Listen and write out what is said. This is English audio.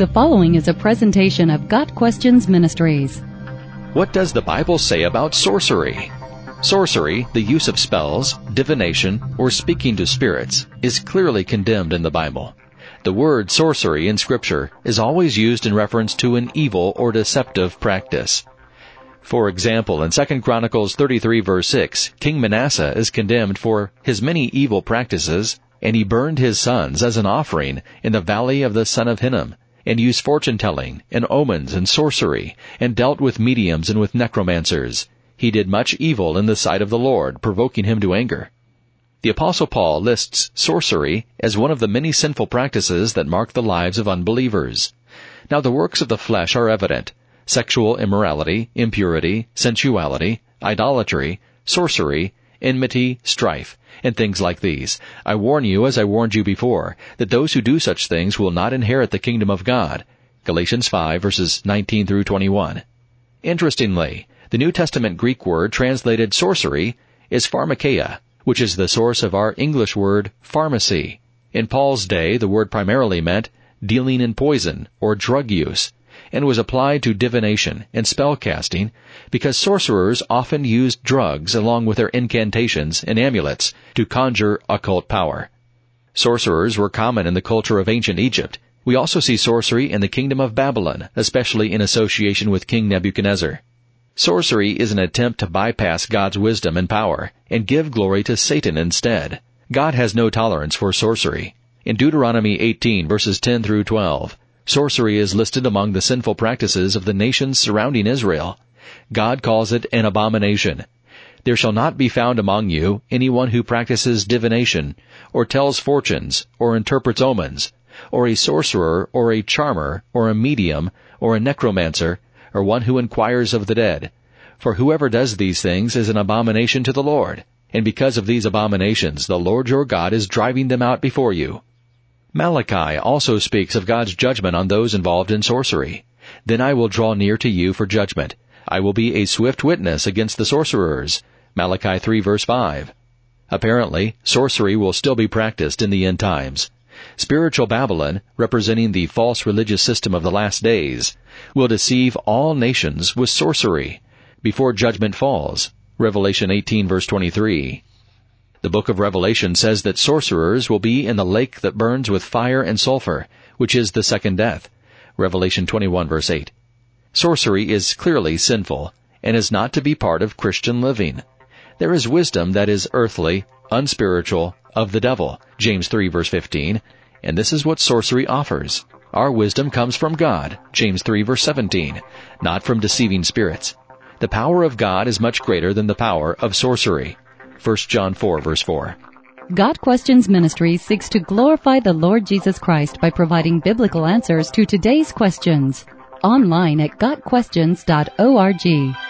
The following is a presentation of Got Questions Ministries. What does the Bible say about sorcery? Sorcery, the use of spells, divination, or speaking to spirits, is clearly condemned in the Bible. The word sorcery in Scripture is always used in reference to an evil or deceptive practice. For example, in 2 Chronicles 33 verse 6, King Manasseh is condemned for his many evil practices, and he burned his sons as an offering in the valley of the son of Hinnom, and used fortune telling, and omens, and sorcery, and dealt with mediums and with necromancers. He did much evil in the sight of the Lord, provoking him to anger. The Apostle Paul lists sorcery as one of the many sinful practices that mark the lives of unbelievers. Now the works of the flesh are evident sexual immorality, impurity, sensuality, idolatry, sorcery, enmity, strife, and things like these. I warn you, as I warned you before, that those who do such things will not inherit the kingdom of God. Galatians 5 verses 19 through 21. Interestingly, the New Testament Greek word translated sorcery is pharmakeia, which is the source of our English word pharmacy. In Paul's day, the word primarily meant dealing in poison or drug use, and was applied to divination and spell casting because sorcerers often used drugs along with their incantations and amulets to conjure occult power. Sorcerers were common in the culture of ancient Egypt. We also see sorcery in the kingdom of Babylon, especially in association with King Nebuchadnezzar. Sorcery is an attempt to bypass God's wisdom and power and give glory to Satan instead. God has no tolerance for sorcery. In Deuteronomy 18 verses 10 through 12, sorcery is listed among the sinful practices of the nations surrounding Israel. God calls it an abomination. There shall not be found among you anyone who practices divination, or tells fortunes, or interprets omens, or a sorcerer, or a charmer, or a medium, or a necromancer, or one who inquires of the dead. For whoever does these things is an abomination to the Lord. And because of these abominations, the Lord your God is driving them out before you. Malachi also speaks of God's judgment on those involved in sorcery. Then I will draw near to you for judgment. I will be a swift witness against the sorcerers. Malachi 3 verse 5. Apparently, sorcery will still be practiced in the end times. Spiritual Babylon, representing the false religious system of the last days, will deceive all nations with sorcery before judgment falls. Revelation 18 verse 23. The book of Revelation says that sorcerers will be in the lake that burns with fire and sulfur, which is the second death. Revelation 21 verse 8. Sorcery is clearly sinful and is not to be part of Christian living. There is wisdom that is earthly, unspiritual, of the devil. James 3 verse 15. And this is what sorcery offers. Our wisdom comes from God. James 3 verse 17. Not from deceiving spirits. The power of God is much greater than the power of sorcery. 1 John 4 verse 4. Got Questions Ministry seeks to glorify the Lord Jesus Christ by providing biblical answers to today's questions. Online at GotQuestions.org.